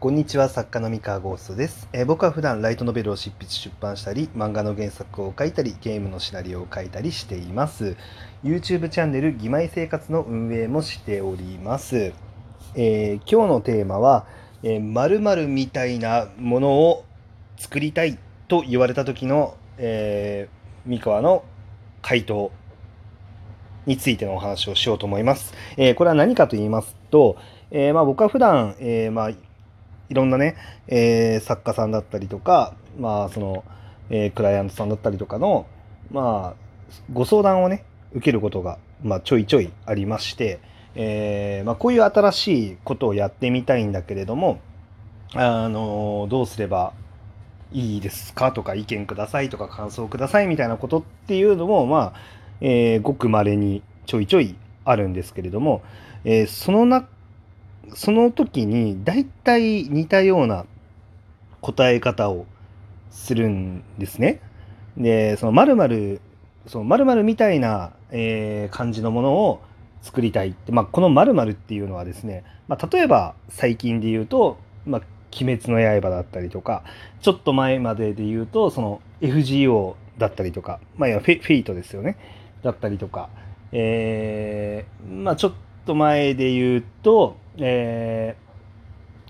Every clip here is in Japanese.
こんにちは作家の三河ゴーストです、えー、僕は普段ライトノベルを執筆出版したり漫画の原作を書いたりゲームのシナリオを書いたりしています。YouTube チャンネル「義妹生活」の運営もしております、えー、今日のテーマは「まる、ー、みたいなものを作りたい」と言われた時の、えー、三河の回答についてのお話をしようと思います。えー、これは何かと言いますと、えー、まあ僕は普段、えー、まあいろんなね、えー、作家さんだったりとか、まあその、えー、クライアントさんだったりとかの、まあ、ご相談をね、受けることが、まあ、ちょいちょいありまして、えー、まあ、こういう新しいことをやってみたいんだけれども、あのどうすればいいですかとか意見くださいとか感想くださいみたいなことっていうのも、まあ、えー、ごく稀にちょいちょいあるんですけれども、えー、その中その時に大体似たような答え方をするんですね。で、その〇〇、その〇〇みたいな、えー、感じのものを作りたいって、まあ、この〇〇っていうのはですね、まあ、例えば最近で言うと、まあ、鬼滅の刃だったりとか、ちょっと前までで言うと、その FGO だったりとか、まあ、フェフェイトですよね。だったりとか、えー、まあちょっとと前で言うと、え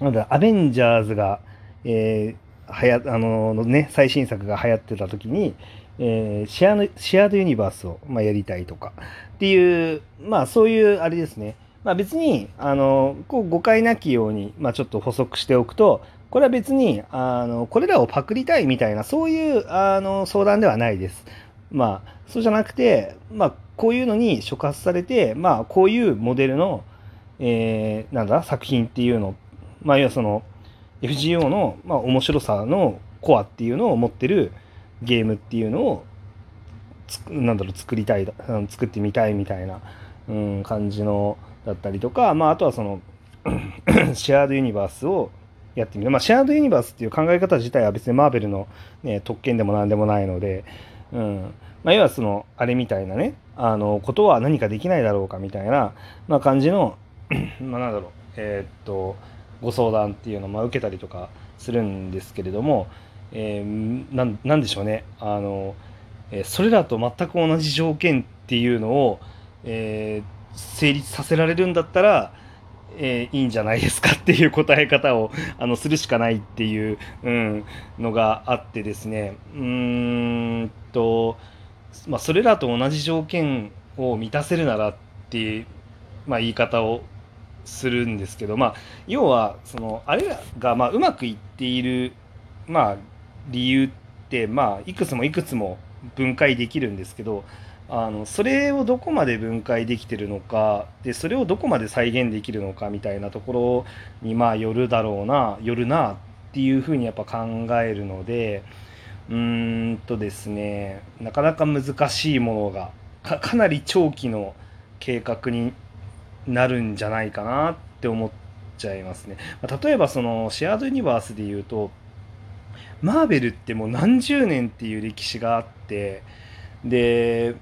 ー、なんだ、アベンジャーズが、えー、はや、あの、ね、最新作が流行ってた時に、えー、シェアの、シェアドユニバースを、まあ、やりたいとか、っていう、まあ、そういう、あれですね。まあ、別に、あの、こう、誤解なきように、まあ、ちょっと補足しておくと、これは別に、あの、これらをパクりたいみたいな、そういう、あの、相談ではないです。まあ、そうじゃなくて、まあ、こういうのに触発されて、まあ、こういうモデルの、えー、なんだ、作品っていうの、まあ、要はその、FGO の、まあ、面白さのコアっていうのを持ってるゲームっていうのを、なんだろう、作りたい、作ってみたいみたいな、うん、感じの、だったりとか、まあ、あとはその、シェアードユニバースをやってみる。まあ、シェアードユニバースっていう考え方自体は別にマーベルの、ね、特権でも何でもないので、うん。まあ、要はそのあれみたいなねあのことは何かできないだろうかみたいな、まあ、感じの まあなんだろうえー、っとご相談っていうのをまあ受けたりとかするんですけれども、えー、ななんでしょうね。あの、えー、それらと全く同じ条件っていうのを、えー、成立させられるんだったらえー、いいんじゃないですかっていう答え方を あのするしかないっていう、うん、のがあってですね。うーんと、まあ、それらと同じ条件を満たせるならっていう、まあ、言い方をするんですけど、まあ、要はそのあれがまあうまくいっている、まあ、理由って、まあ、いくつもいくつも分解できるんですけどあのそれをどこまで分解できてるのかでそれをどこまで再現できるのかみたいなところにまあよるだろうなよるなっていうふうにやっぱ考えるのでうーんとですねなかなか難しいものがかなり長期の計画になるんじゃないかなって思っちゃいますね。例えばそのシェアードユニバースで言うとマーベルってもう何十年っていう歴史があってで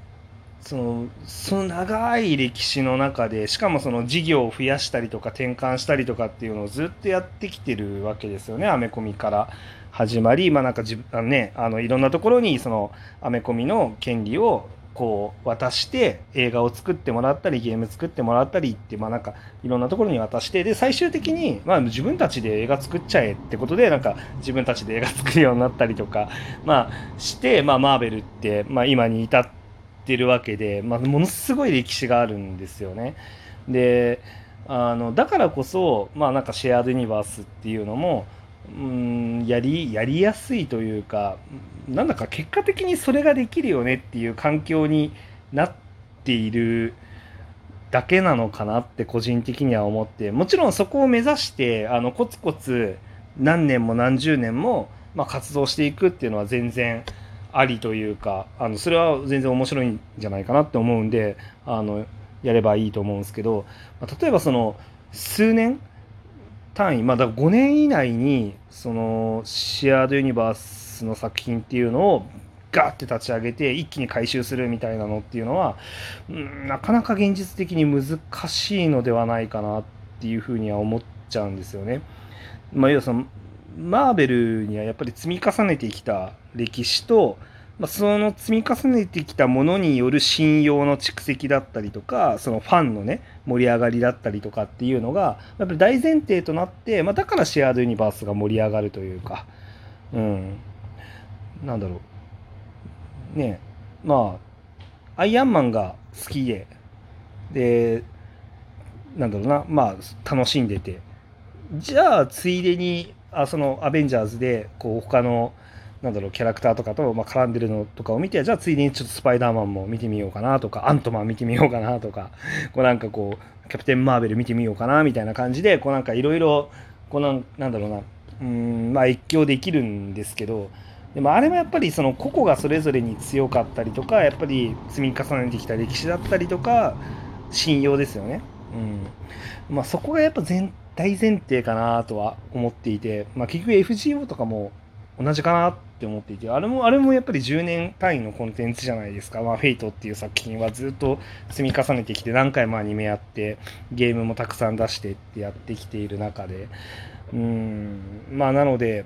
そのその長い歴史の中でしかもその事業を増やしたりとか転換したりとかっていうのをずっとやってきてるわけですよねアメコミから始まりまあなんかじあのねあのいろんなところにそのアメコミの権利をこう渡して映画を作ってもらったりゲーム作ってもらったりってまあなんかいろんなところに渡してで最終的にまあ自分たちで映画作っちゃえってことでなんか自分たちで映画作るようになったりとかまあしてまあマーベルってまあ今に至ってってるわけで、まあ、ものすごい歴史があるんですよね。であのだからこそ、まあ、なんかシェアードユニバースっていうのもうんやりやりやすいというかなんだか結果的にそれができるよねっていう環境になっているだけなのかなって個人的には思ってもちろんそこを目指してあのコツコツ何年も何十年も、まあ、活動していくっていうのは全然ありというかあのそれは全然面白いんじゃないかなって思うんであのやればいいと思うんですけど例えばその数年単位まあだ5年以内にそのシェアードユニバースの作品っていうのをガーって立ち上げて一気に回収するみたいなのっていうのは、うん、なかなか現実的に難しいのではないかなっていうふうには思っちゃうんですよね。まあ、要はそのマーベルにはやっぱり積み重ねてきた歴史と、まあ、その積み重ねてきたものによる信用の蓄積だったりとかそのファンのね盛り上がりだったりとかっていうのがやっぱり大前提となって、まあ、だからシェアードユニバースが盛り上がるというか。うん。なんだろう。ね。まあアイアンマンが好きで。でなんだろうな。まあ楽しんでて。じゃあついでにあそのアベンジャーズでこう他のなんだろうキャラクターとかと、まあ、絡んでるのとかを見てじゃあついでにちょっとスパイダーマンも見てみようかなとかアントマン見てみようかなとか こうなんかこうキャプテン・マーベル見てみようかなみたいな感じでこうなんかいろいろこうなんなんだろうなうんまあ越境できるんですけどでもあれもやっぱりその個々がそれぞれに強かったりとかやっぱり積み重ねてきた歴史だったりとか信用ですよね。うんまあ、そこがやっぱ全大前提かなとは思っていて、まあ、結局 FGO とかも同じかなって思っていてあれもあれもやっぱり10年単位のコンテンツじゃないですか、まあ、フェイトっていう作品はずっと積み重ねてきて何回もアニメやってゲームもたくさん出してってやってきている中で。うんまあなので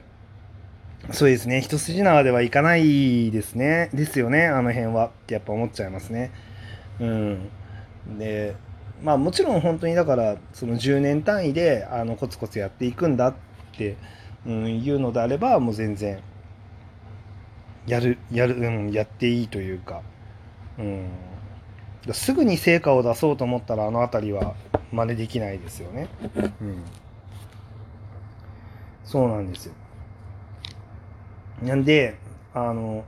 そうですね。一筋縄ではいかないですね。ですよね。あの辺は。ってやっぱ思っちゃいますね。うん。でまあもちろん本当にだからその10年単位であのコツコツやっていくんだって、うん、いうのであればもう全然やるやる、うん、やっていいというか、うん、すぐに成果を出そうと思ったらあの辺りは真似できないですよね。うん、そうなんですよ。なんであの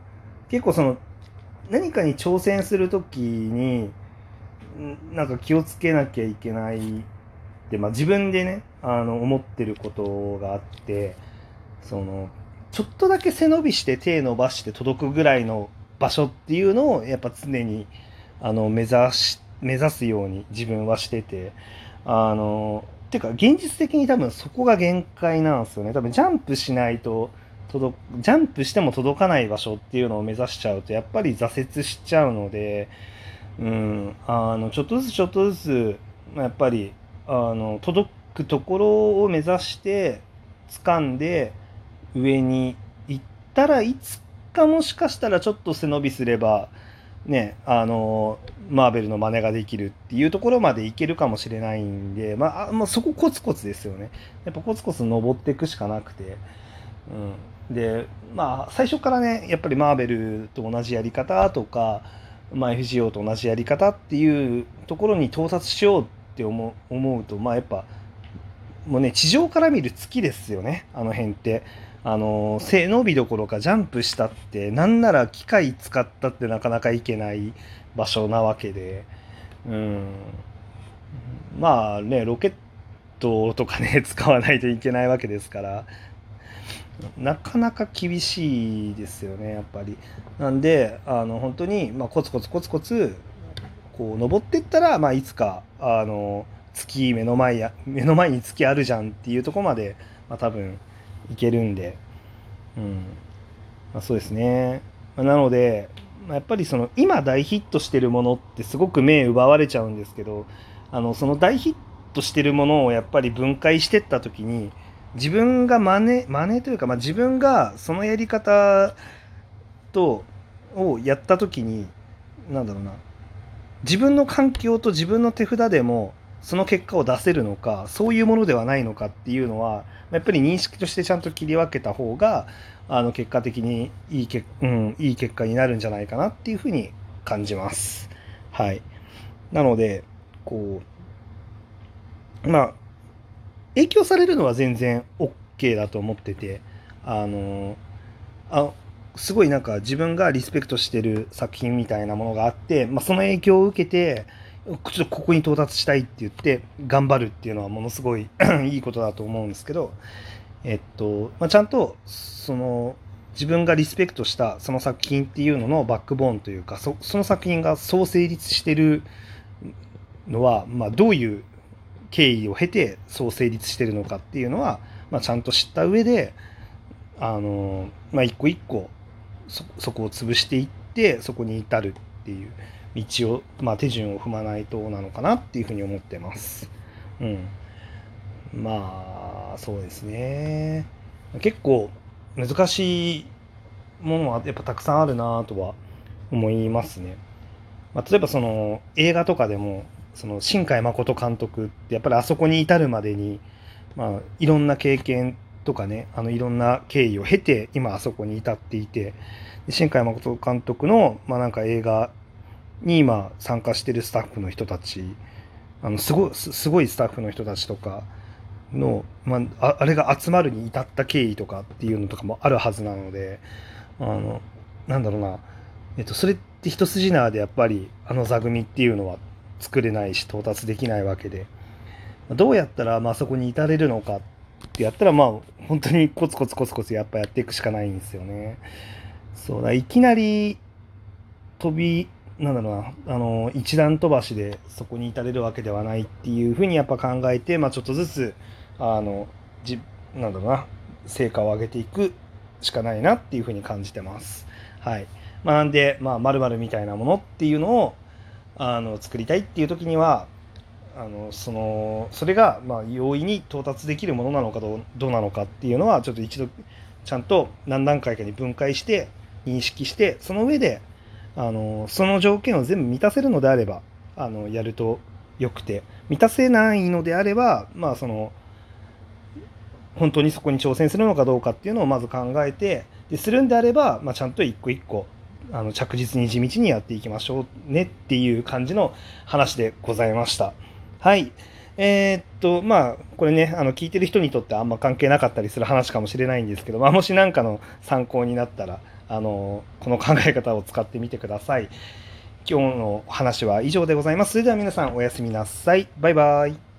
結構その何かに挑戦する時になんか気をつけなきゃいけないって、まあ、自分でねあの思ってることがあってそのちょっとだけ背伸びして手伸ばして届くぐらいの場所っていうのをやっぱ常にあの目指し目指すように自分はしててあのてか現実的に多分そこが限界なんですよね。多分ジャンプしないと届ジャンプしても届かない場所っていうのを目指しちゃうとやっぱり挫折しちゃうのでうん、あのちょっとずつちょっとずつまあやっぱりあの届くところを目指して掴んで上に行ったらいつかもしかしたらちょっと背伸びすればねあのマーベルの真似ができるっていうところまでいけるかもしれないんで、まあ、まあ、そこコツコツですよね。やっぱコツコツ登っていくしかなくて、うん、でまあ最初からねやっぱりマーベルと同じやり方とかまあ、FGO と同じやり方っていうところに到達しようって思うとまあやっぱもうね地上から見る月ですよねあの辺って。あの背伸びどころかジャンプしたってなんなら機械使ったってなかなか行けない場所なわけで。うん。まあねロケットとかね 使わないといけないわけですから。なかなか厳しいですよねやっぱり。なんであの本当に、まあ、コツコツコツコツこう登ってったら、まあ、いつかあの月目の前や目の前に月あるじゃんっていうとこまで、まあ、多分いけるんで、うんまあ、そうですね。まあ、なので、まあ、やっぱりその今大ヒットしてるものってすごく目奪われちゃうんですけどあのその大ヒットしてるものをやっぱり分解してった時に自分が真似真似というか、まあ、自分がそのやり方とをやった時になんだろうな自分の環境と自分の手札でもその結果を出せるのかそういうものではないのかっていうのはやっぱり認識としてちゃんと切り分けた方があの結果的にいいけ、うん、いい結果になるんじゃないかなっていうふうに感じます。はい、なのでこうまあ影響されるのは全然 OK だと思っててあのあすごいなんか自分がリスペクトしてる作品みたいなものがあって、まあ、その影響を受けてちょっとここに到達したいって言って頑張るっていうのはものすごい いいことだと思うんですけど、えっとまあ、ちゃんとその自分がリスペクトしたその作品っていうののバックボーンというかその作品がそう成立してるのは、まあ、どういう経緯を経てそう成立してるのかっていうのは、まあ、ちゃんと知った上であの、まあ、一個一個そそこを潰していってそこに至るっていう道を、まあ、手順を踏まないとなのかなっていうふうに思ってます。うん、まあまあそうですね結構難しいものはやっぱたくさんあるなとは思いますね。まあ、例えばその映画とかでもその新海誠監督ってやっぱりあそこに至るまでに、まあ、いろんな経験とかねあのいろんな経緯を経て今あそこに至っていて新海誠監督の、まあ、なんか映画に今参加してるスタッフの人たちあのすごすごいスタッフの人たちとかの、まあ、あれが集まるに至った経緯とかっていうのとかもあるはずなのであのなんだろうな、えっと、それって一筋縄でやっぱりあの座組っていうのは作れないし到達できないわけでどうやったらまあそこに至れるのかってやったらまあ本当にコツコツコツコツやっぱやっていくしかないんですよね。そうだいきなり飛びなんだろうなあの一段飛ばしでそこに至れるわけではないっていうふうにやっぱ考えて、まあ、ちょっとずつあのじなんだろうな成果を上げていくしかないなっていうふうに感じてます。はい。まあ、なんで、まあ、〇〇みたいなものっていうのを、あの、作りたいっていう時には、あの、その、それが、まあ、容易に到達できるものなのかどうどうなのかっていうのは、ちょっと一度、ちゃんと何段階かに分解して、認識して、その上で、あの、その条件を全部満たせるのであれば、あの、やるとよくて、満たせないのであれば、まあ、その、本当にそこに挑戦するのかどうかっていうのをまず考えてでするんであれば、まあ、ちゃんと一個一個あの着実に地道にやっていきましょうねっていう感じの話でございました。はい。えー、っと、まあ、これね、あの、聞いてる人にとってあんま関係なかったりする話かもしれないんですけど、まあ、もし何かの参考になったら、あの、この考え方を使ってみてください。今日の話は以上でございます。それでは皆さんおやすみなさい。バイバイ。